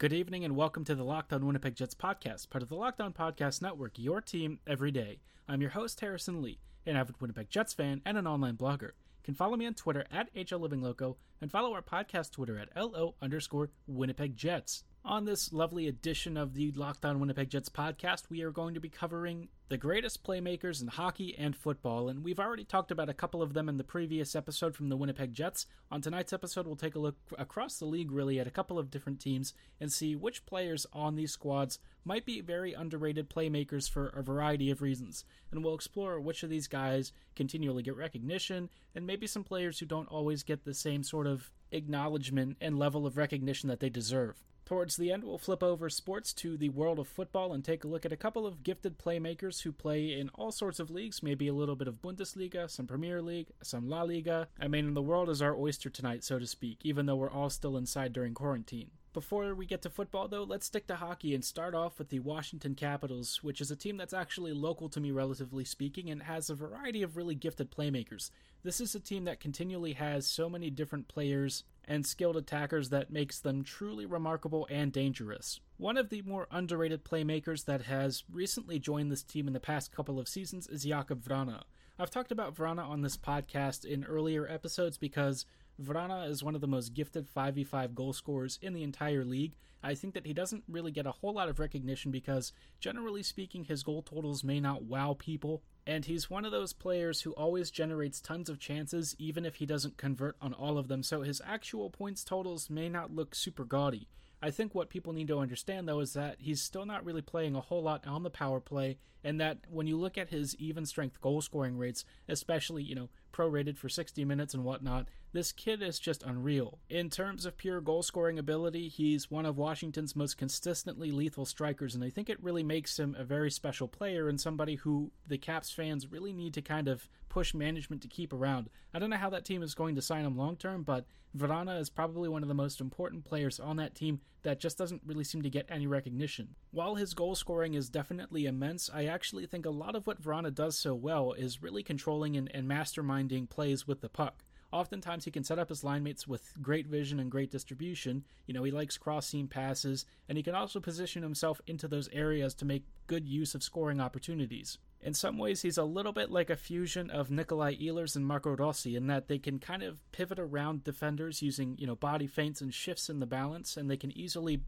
Good evening and welcome to the Locked On Winnipeg Jets podcast, part of the Locked On Podcast Network, your team every day. I'm your host, Harrison Lee, an avid Winnipeg Jets fan and an online blogger. You can follow me on Twitter at HLLivingLoco and follow our podcast Twitter at LO underscore Winnipeg Jets. On this lovely edition of the Locked On Winnipeg Jets podcast, we are going to be covering the greatest playmakers in hockey and football, and we've already talked about a couple of them in the previous episode from the Winnipeg Jets. On tonight's episode, we'll take a look across the league really at a couple of different teams and see which players on these squads might be very underrated playmakers for a variety of reasons. And we'll explore which of these guys continually get recognition, and maybe some players who don't always get the same sort of acknowledgement and level of recognition that they deserve. Towards the end, we'll flip over sports to the world of football and take a look at a couple of gifted playmakers who play in all sorts of leagues, maybe a little bit of Bundesliga, some Premier League, some La Liga. I mean, the world is our oyster tonight, so to speak, even though we're all still inside during quarantine. Before we get to football, though, let's stick to hockey and start off with the Washington Capitals, which is a team that's actually local to me, relatively speaking, and has a variety of really gifted playmakers. This is a team that continually has so many different players and skilled attackers that makes them truly remarkable and dangerous. One of the more underrated playmakers that has recently joined this team in the past couple of seasons is Jakub Vrana. I've talked about Vrana on this podcast in earlier episodes because Vrana is one of the most gifted 5v5 goal scorers in the entire league. I think that he doesn't really get a whole lot of recognition because, generally speaking, his goal totals may not wow people. And he's one of those players who always generates tons of chances, even if he doesn't convert on all of them, so his actual points totals may not look super gaudy. I think what people need to understand, though, is that he's still not really playing a whole lot on the power play, and that when you look at his even strength goal scoring rates, especially, you know, prorated for 60 minutes and whatnot, this kid is just unreal. In terms of pure goal scoring ability, he's one of Washington's most consistently lethal strikers, and I think it really makes him a very special player and somebody who the Caps fans really need to kind of push management to keep around. I don't know how that team is going to sign him long term, but Vrana is probably one of the most important players on that team that just doesn't really seem to get any recognition. While his goal scoring is definitely immense, I actually think a lot of what Vrana does so well is really controlling and, and masterminding plays with the puck. Oftentimes, he can set up his line mates with great vision and great distribution. You know, he likes cross seam passes, and he can also position himself into those areas to make good use of scoring opportunities. In some ways, he's a little bit like a fusion of Nikolaj Ehlers and Marco Rossi in that they can kind of pivot around defenders using, you know, body feints and shifts in the balance, and they can easily,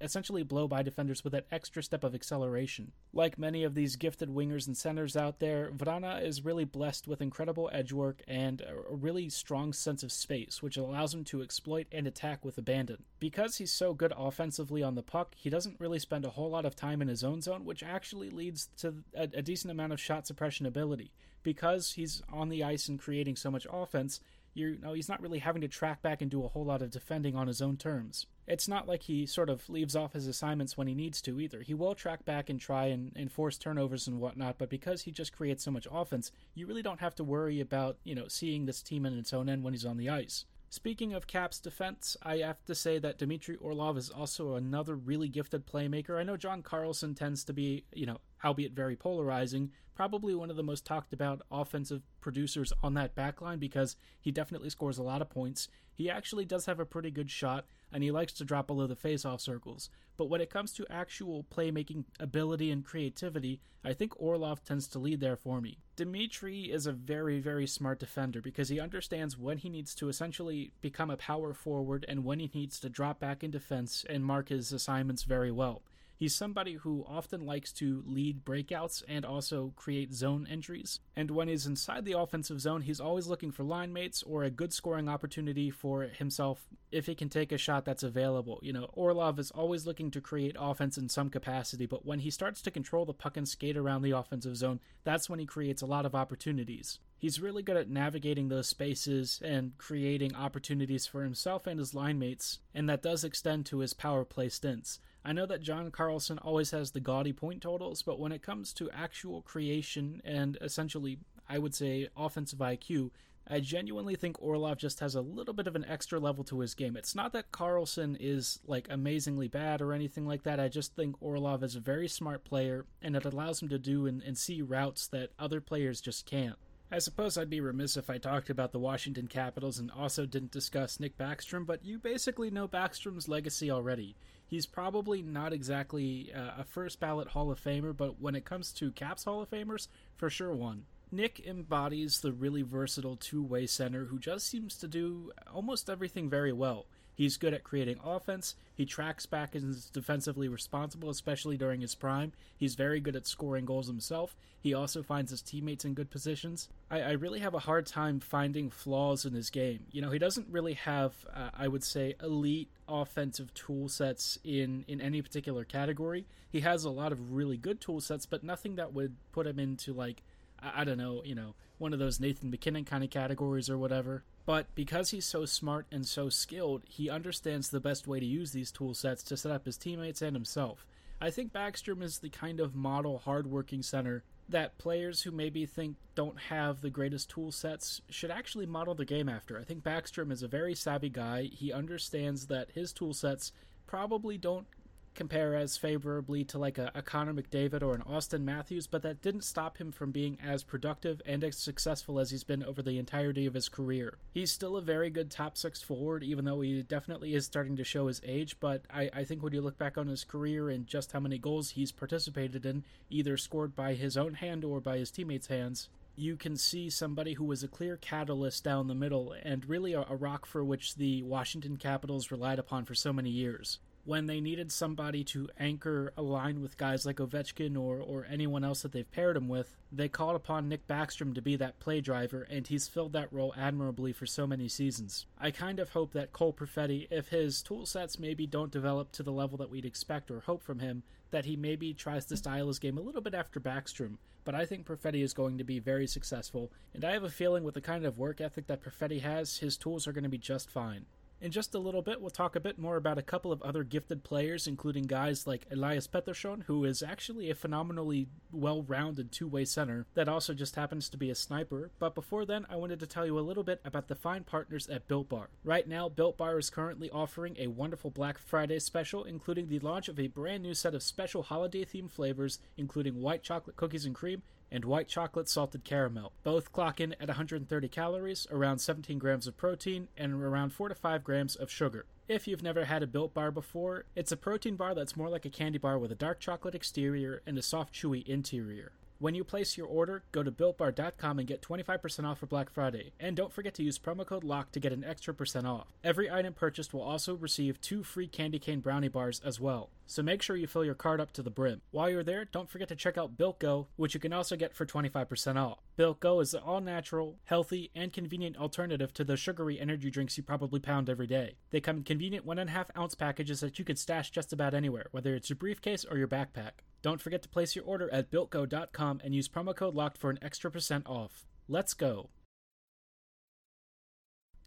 essentially blow by defenders with that extra step of acceleration. Like many of these gifted wingers and centers out there, Vrana is really blessed with incredible edge work and a really strong sense of space, which allows him to exploit and attack with abandon. Because he's so good offensively on the puck, he doesn't really spend a whole lot of time in his own zone, which actually leads to a, a decent amount of shot suppression ability. Because he's on the ice and creating so much offense, you know, he's not really having to track back and do a whole lot of defending on his own terms. It's not like he sort of leaves off his assignments when he needs to either. He will track back and try and enforce turnovers and whatnot, but because he just creates so much offense, you really don't have to worry about, you know, seeing this team in its own end when he's on the ice. Speaking of Caps defense, I have to say that Dmitry Orlov is also another really gifted playmaker. I know John Carlson tends to be, you know, albeit very polarizing, probably one of the most talked about offensive producers on that backline because he definitely scores a lot of points. He actually does have a pretty good shot, and he likes to drop below the faceoff circles. But when it comes to actual playmaking ability and creativity, I think Orlov tends to lead there for me. Dmitry is a very, very smart defender because he understands when he needs to essentially become a power forward and when he needs to drop back in defense and mark his assignments very well. He's somebody who often likes to lead breakouts and also create zone entries. And when he's inside the offensive zone, he's always looking for line mates or a good scoring opportunity for himself if he can take a shot that's available. You know, Orlov is always looking to create offense in some capacity, but when he starts to control the puck and skate around the offensive zone, that's when he creates a lot of opportunities. He's really good at navigating those spaces and creating opportunities for himself and his line mates, and that does extend to his power play stints. I know that John Carlson always has the gaudy point totals, but when it comes to actual creation and essentially, I would say, offensive IQ, I genuinely think Orlov just has a little bit of an extra level to his game. It's not that Carlson is like amazingly bad or anything like that. I just think Orlov is a very smart player and it allows him to do and, and see routes that other players just can't. I suppose I'd be remiss if I talked about the Washington Capitals and also didn't discuss Nick Backstrom, but you basically know Backstrom's legacy already. He's probably not exactly uh, a first ballot Hall of Famer, but when it comes to Caps Hall of Famers, for sure one. Nick embodies the really versatile two way center who just seems to do almost everything very well. He's good at creating offense. He tracks back and is defensively responsible, especially during his prime. He's very good at scoring goals himself. He also finds his teammates in good positions. I, I really have a hard time finding flaws in his game. You know, he doesn't really have, uh, I would say, elite offensive tool sets in, in any particular category. He has a lot of really good tool sets, but nothing that would put him into, like, I, I don't know, you know, one of those Nathan MacKinnon kind of categories or whatever. But because he's so smart and so skilled, he understands the best way to use these tool sets to set up his teammates and himself. I think Backstrom is the kind of model hardworking center that players who maybe think don't have the greatest tool sets should actually model the game after. I think Backstrom is a very savvy guy. He understands that his tool sets probably don't compare as favorably to like a, a Connor McDavid or an Austin Matthews, but that didn't stop him from being as productive and as successful as he's been over the entirety of his career. He's still a very good top six forward, even though he definitely is starting to show his age. But I, I think when you look back on his career and just how many goals he's participated in, either scored by his own hand or by his teammates' hands, you can see somebody who was a clear catalyst down the middle and really a, a, rock for which the Washington Capitals relied upon for so many years when they needed somebody to anchor a line with guys like Ovechkin or, or anyone else that they've paired him with, they called upon Nick Backstrom to be that play driver, and he's filled that role admirably for so many seasons. I kind of hope that Cole Perfetti, if his tool sets maybe don't develop to the level that we'd expect or hope from him, that he maybe tries to style his game a little bit after Backstrom. But I think Perfetti is going to be very successful, and I have a feeling with the kind of work ethic that Perfetti has, his tools are going to be just fine. In just a little bit, we'll talk a bit more about a couple of other gifted players, including guys like Elias Pettersson, who is actually a phenomenally well rounded two way center that also just happens to be a sniper. But before then, I wanted to tell you a little bit about the fine partners at Built Bar. Right now, Built Bar is currently offering a wonderful Black Friday special, including the launch of a brand new set of special holiday themed flavors, including white chocolate cookies and cream and white chocolate salted caramel. Both clock in at 130 calories, around 17 grams of protein, and around 4 to 5 grams of sugar. If you've never had a Built Bar before, it's a protein bar that's more like a candy bar with a dark chocolate exterior and a soft, chewy interior. When you place your order, go to builtbar.com and get 25% off for Black Friday. And don't forget to use promo code LOCK to get an extra percent off. Every item purchased will also receive two free candy cane brownie bars as well. So make sure you fill your cart up to the brim. While you're there, don't forget to check out Built Go, which you can also get for 25% off. Built Go is an all natural, healthy, and convenient alternative to the sugary energy drinks you probably pound every day. They come in convenient one and a half ounce packages that you can stash just about anywhere, whether it's your briefcase or your backpack. Don't forget to place your order at builtgo.com and use promo code LOCKED for an extra percent off. Let's go.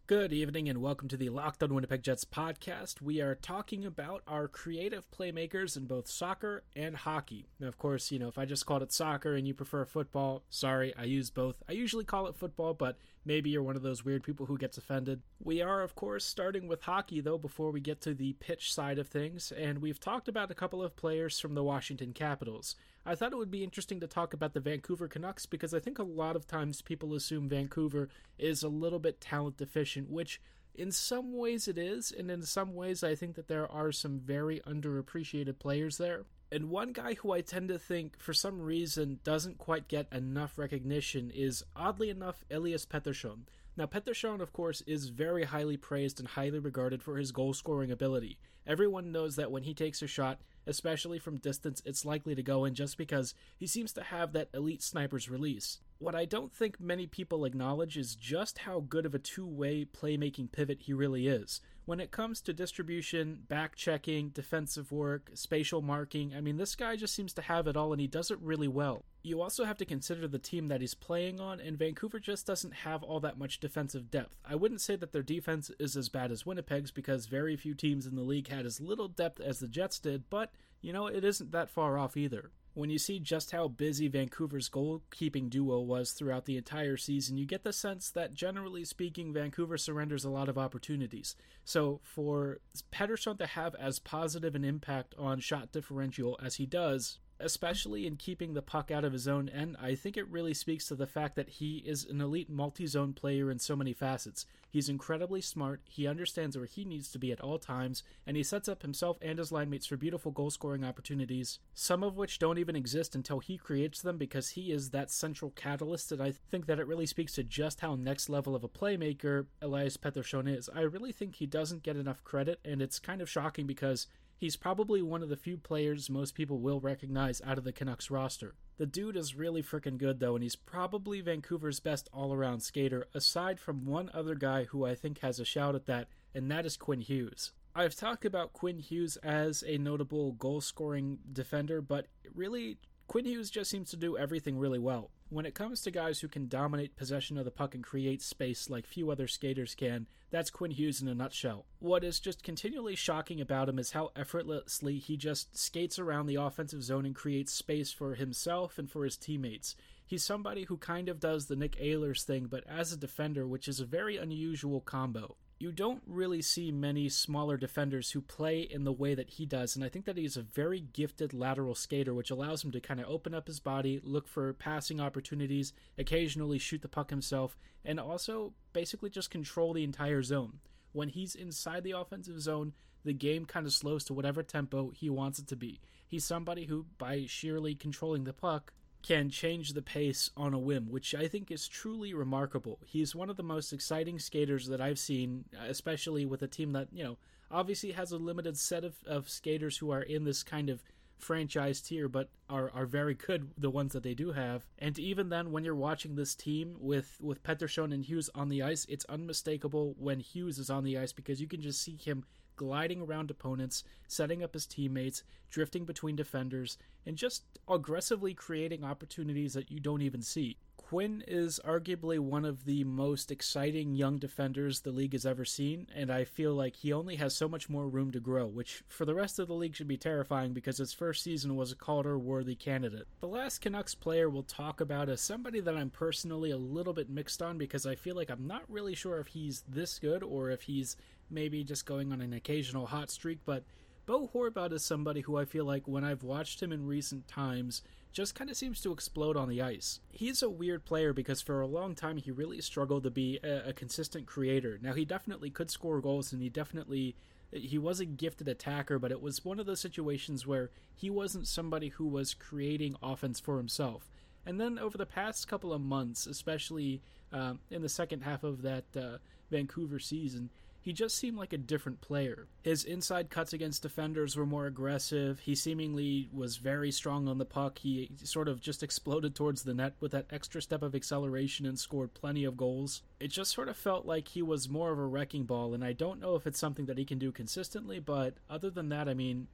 Good evening and welcome to the Locked on Winnipeg Jets podcast. We are talking about our creative playmakers in both soccer and hockey. Now, of course, you know, if I just called it soccer and you prefer football, sorry, I use both. I usually call it football, but maybe you're one of those weird people who gets offended. We are, of course, starting with hockey, though, before we get to the pitch side of things, and we've talked about a couple of players from the Washington Capitals. I thought it would be interesting to talk about the Vancouver Canucks because I think a lot of times people assume Vancouver is a little bit talent deficient, which in some ways it is, and in some ways I think that there are some very underappreciated players there. And one guy who I tend to think, for some reason, doesn't quite get enough recognition is, oddly enough, Elias Pettersson. Now, Pettersson, of course, is very highly praised and highly regarded for his goal scoring ability. Everyone knows that when he takes a shot, especially from distance, it's likely to go in just because he seems to have that elite sniper's release. What I don't think many people acknowledge is just how good of a two way playmaking pivot he really is. When it comes to distribution, back checking, defensive work, spatial marking, I mean, this guy just seems to have it all and he does it really well. You also have to consider the team that he's playing on, and Vancouver just doesn't have all that much defensive depth. I wouldn't say that their defense is as bad as Winnipeg's because very few teams in the league had as little depth as the Jets did, but, you know, it isn't that far off either. When you see just how busy Vancouver's goalkeeping duo was throughout the entire season, you get the sense that generally speaking, Vancouver surrenders a lot of opportunities. So for Pettersson to have as positive an impact on shot differential as he does, especially in keeping the puck out of his own end, I think it really speaks to the fact that he is an elite multi zone player in so many facets. He's incredibly smart, he understands where he needs to be at all times, and he sets up himself and his line mates for beautiful goal scoring opportunities, some of which don't even exist until he creates them because he is that central catalyst. And I think that it really speaks to just how next level of a playmaker Elias Pettersson is. I really think he doesn't get enough credit, and it's kind of shocking because He's probably one of the few players most people will recognize out of the Canucks roster. The dude is really freaking good though, and he's probably Vancouver's best all around skater, aside from one other guy who I think has a shout at that, and that is Quinn Hughes. I've talked about Quinn Hughes as a notable goal scoring defender, but really, Quinn Hughes just seems to do everything really well. When it comes to guys who can dominate possession of the puck and create space like few other skaters can, that's Quinn Hughes in a nutshell. What is just continually shocking about him is how effortlessly he just skates around the offensive zone and creates space for himself and for his teammates. He's somebody who kind of does the Nick Ehlers thing, but as a defender, which is a very unusual combo you don't really see many smaller defenders who play in the way that he does, and I think that he's a very gifted lateral skater, which allows him to kind of open up his body, look for passing opportunities, occasionally shoot the puck himself, and also basically just control the entire zone. When he's inside the offensive zone, the game kind of slows to whatever tempo he wants it to be. He's somebody who, by sheerly controlling the puck, can change the pace on a whim, which I think is truly remarkable. He's one of the most exciting skaters that I've seen, especially with a team that, you know, obviously has a limited set of, of skaters who are in this kind of franchise tier, but are, are very good, the ones that they do have. And even then, when you're watching this team with, with Pettersson and Hughes on the ice, it's unmistakable when Hughes is on the ice because you can just see him gliding around opponents, setting up his teammates, drifting between defenders, and just aggressively creating opportunities that you don't even see. Quinn is arguably one of the most exciting young defenders the league has ever seen, and I feel like he only has so much more room to grow, which for the rest of the league should be terrifying because his first season was a Calder worthy candidate. The last Canucks player we'll talk about is somebody that I'm personally a little bit mixed on because I feel like I'm not really sure if he's this good or if he's maybe just going on an occasional hot streak, but Bo Horvat is somebody who I feel like when I've watched him in recent times just kind of seems to explode on the ice. He's a weird player because for a long time he really struggled to be a, a consistent creator. Now he definitely could score goals and he definitely he was a gifted attacker, but it was one of those situations where he wasn't somebody who was creating offense for himself. And then over the past couple of months, especially um, in the second half of that uh, Vancouver season, he just seemed like a different player. His inside cuts against defenders were more aggressive. He seemingly was very strong on the puck. He sort of just exploded towards the net with that extra step of acceleration and scored plenty of goals. It just sort of felt like he was more of a wrecking ball, and I don't know if it's something that he can do consistently, but other than that, I mean,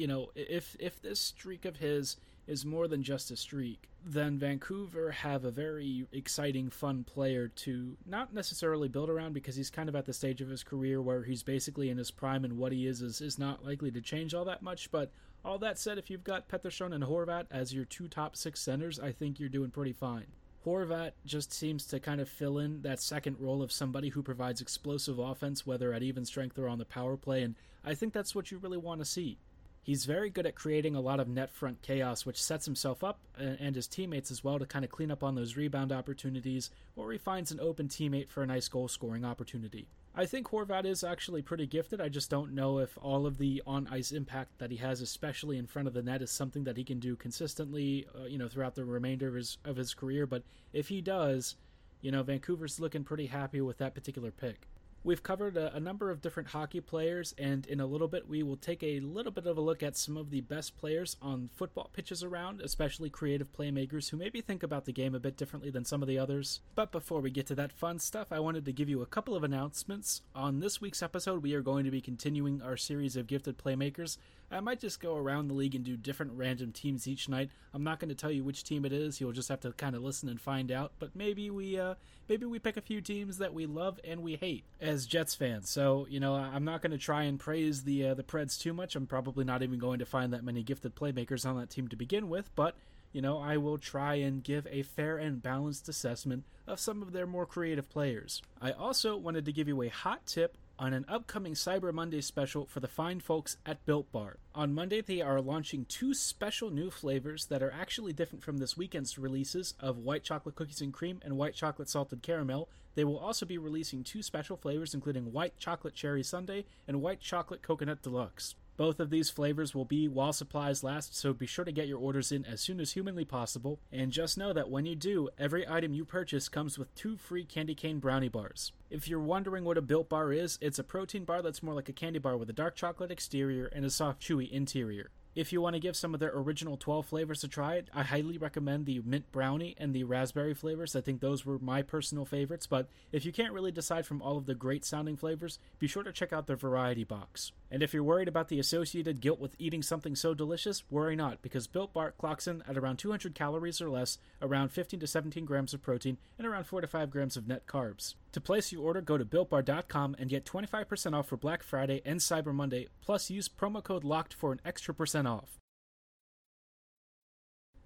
you know, if if this streak of his is more than just a streak, then Vancouver have a very exciting, fun player to not necessarily build around because he's kind of at the stage of his career where he's basically in his prime and what he is is, is not likely to change all that much. But all that said, if you've got Pettersson and Horvat as your two top six centers, I think you're doing pretty fine. Horvat just seems to kind of fill in that second role of somebody who provides explosive offense, whether at even strength or on the power play, and I think that's what you really want to see. He's very good at creating a lot of net front chaos, which sets himself up and his teammates as well to kind of clean up on those rebound opportunities, or he finds an open teammate for a nice goal scoring opportunity. I think Horvat is actually pretty gifted. I just don't know if all of the on ice impact that he has, especially in front of the net, is something that he can do consistently, uh, you know, throughout the remainder of his of his career. But if he does, you know, Vancouver's looking pretty happy with that particular pick. We've covered a, a, number of different hockey players, and in a little bit, we will take a little bit of a look at some of the best players on football pitches around, especially creative playmakers who maybe think about the game a bit differently than some of the others. But before we get to that fun stuff, I wanted to give you a couple of announcements. On this week's episode, we are going to be continuing our series of gifted playmakers. I might just go around the league and do different random teams each night. I'm not going to tell you which team it is. You'll just have to kind of listen and find out. But maybe we uh, maybe we pick a few teams that we love and we hate as Jets fans. So you know, I'm not going to try and praise the uh, the Preds too much. I'm probably not even going to find that many gifted playmakers on that team to begin with. But you know, I will try and give a fair and balanced assessment of some of their more creative players. I also wanted to give you a hot tip on an upcoming Cyber Monday special for the fine folks at Built Bar. On Monday, they are launching two special new flavors that are actually different from this weekend's releases of white chocolate cookies and cream and white chocolate salted caramel. They will also be releasing two special flavors, including white chocolate cherry sundae and white chocolate coconut deluxe. Both of these flavors will be while supplies last, so be sure to get your orders in as soon as humanly possible. And just know that when you do, every item you purchase comes with two free candy cane brownie bars. If you're wondering what a built bar is, it's a protein bar that's more like a candy bar with a dark chocolate exterior and a soft, chewy interior. If you want to give some of their original 12 flavors a try, I highly recommend the mint brownie and the raspberry flavors. I think those were my personal favorites, but if you can't really decide from all of the great sounding flavors, be sure to check out their variety box. And if you're worried about the associated guilt with eating something so delicious, worry not, because Built Bar clocks in at around 200 calories or less, around 15 to 17 grams of protein, and around 4 to 5 grams of net carbs. To place your order, go to BuiltBar.com and get 25% off for Black Friday and Cyber Monday, plus use promo code LOCKED for an extra percent off.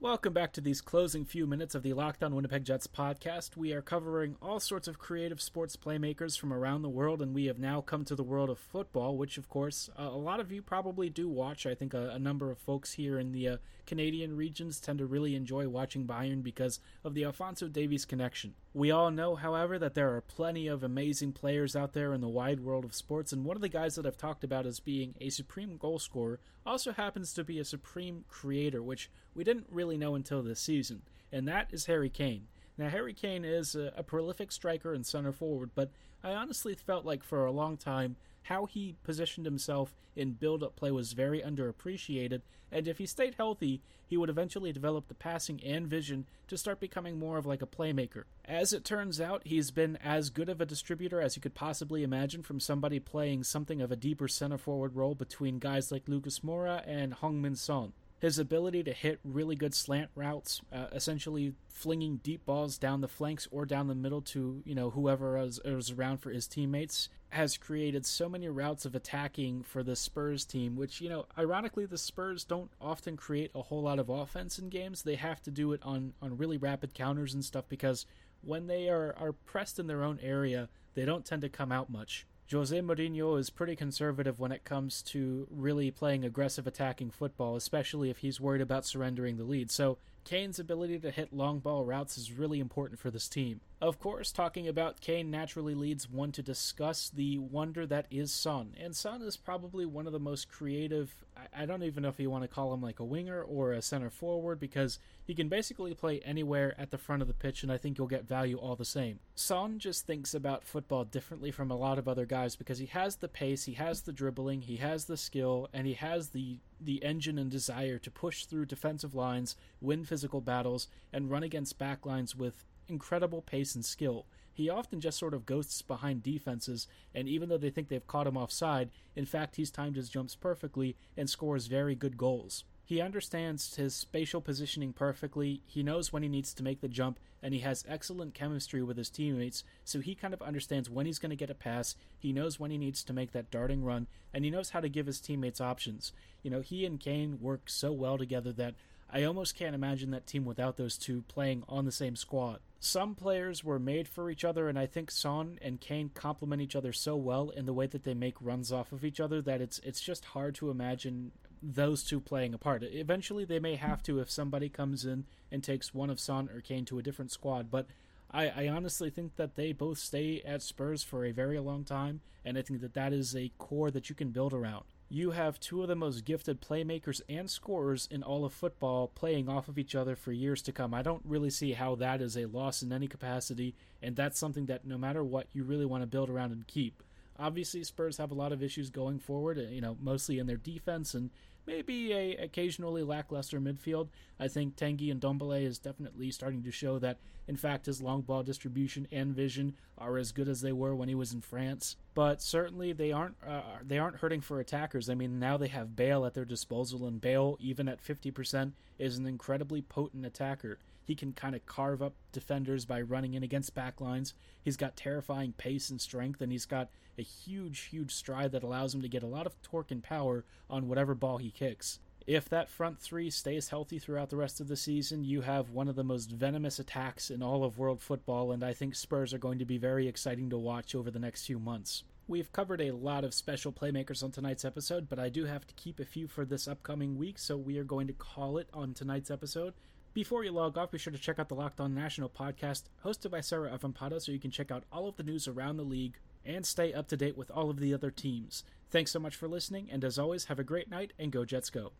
Welcome back to these closing few minutes of the Locked On Winnipeg Jets podcast. We are covering all sorts of creative sports playmakers from around the world, and we have now come to the world of football, which, of course, uh, a lot of you probably do watch. I think a, a number of folks here in the uh, Canadian regions tend to really enjoy watching Bayern because of the Alphonso Davies connection. We all know, however, that there are plenty of amazing players out there in the wide world of sports, and one of the guys that I've talked about as being a supreme goal scorer also happens to be a supreme creator, which we didn't really know until this season, and that is Harry Kane. Now, Harry Kane is a, a prolific striker and center forward, but I honestly felt like for a long time how he positioned himself in build up play was very underappreciated, and if he stayed healthy, he would eventually develop the passing and vision to start becoming more of like a playmaker. As it turns out, he's been as good of a distributor as you could possibly imagine from somebody playing something of a deeper center forward role between guys like Lucas Moura and Heung-min Son his ability to hit really good slant routes, uh, essentially flinging deep balls down the flanks or down the middle to you know whoever is, is around for his teammates, has created so many routes of attacking for the Spurs team. Which you know, ironically, the Spurs don't often create a whole lot of offense in games. They have to do it on on really rapid counters and stuff because when they are are pressed in their own area, they don't tend to come out much. Jose Mourinho is pretty conservative when it comes to really playing aggressive attacking football, especially if he's worried about surrendering the lead. So Kane's ability to hit long ball routes is really important for this team. Of course, talking about Kane naturally leads one to discuss the wonder that is Son. And Son is probably one of the most creative, I don't even know if you want to call him like a winger or a center forward, because he can basically play anywhere at the front of the pitch, and I think you'll get value all the same. Son just thinks about football differently from a lot of other guys because he has the pace, he has the dribbling, he has the skill, and he has the the engine and desire to push through defensive lines, win physical battles, and run against backlines with incredible pace and skill. He often just sort of ghosts behind defenses, and even though they think they've caught him offside, in fact, he's timed his jumps perfectly and scores very good goals. He understands his spatial positioning perfectly, he knows when he needs to make the jump, and he has excellent chemistry with his teammates, so he kind of understands when he's going to get a pass, he knows when he needs to make that darting run, and he knows how to give his teammates options. You know, he and Kane work so well together that I almost can't imagine that team without those two playing on the same squad. Some players were made for each other, and I think Son and Kane complement each other so well in the way that they make runs off of each other that it's it's just hard to imagine those two playing apart. Eventually, they may have to if somebody comes in and takes one of Son or Kane to a different squad, but I, I, honestly think that they both stay at Spurs for a very long time, and I think that that is a core that you can build around. You have two of the most gifted playmakers and scorers in all of football playing off of each other for years to come. I don't really see how that is a loss in any capacity, and that's something that no matter what, you really want to build around and keep. Obviously, Spurs have a lot of issues going forward, you know, mostly in their defense and maybe a occasionally lackluster midfield. I think Tanguy Ndombele is definitely starting to show that, in fact, his long ball distribution and vision are as good as they were when he was in France. But certainly they aren't uh, they aren't hurting for attackers. I mean, now they have Bale at their disposal, and Bale, even at 50%, is an incredibly potent attacker. He can kind of carve up defenders by running in against backlines. He's got terrifying pace and strength, and he's got a huge, huge stride that allows him to get a lot of torque and power on whatever ball he kicks. If that front three stays healthy throughout the rest of the season, you have one of the most venomous attacks in all of world football, and I think Spurs are going to be very exciting to watch over the next few months. We've covered a lot of special playmakers on tonight's episode, but I do have to keep a few for this upcoming week, so we are going to call it on tonight's episode. Before you log off, be sure to check out the Locked On National podcast hosted by Sarah Avampado so you can check out all of the news around the league and stay up to date with all of the other teams. Thanks so much for listening, and as always, have a great night and go Jets go.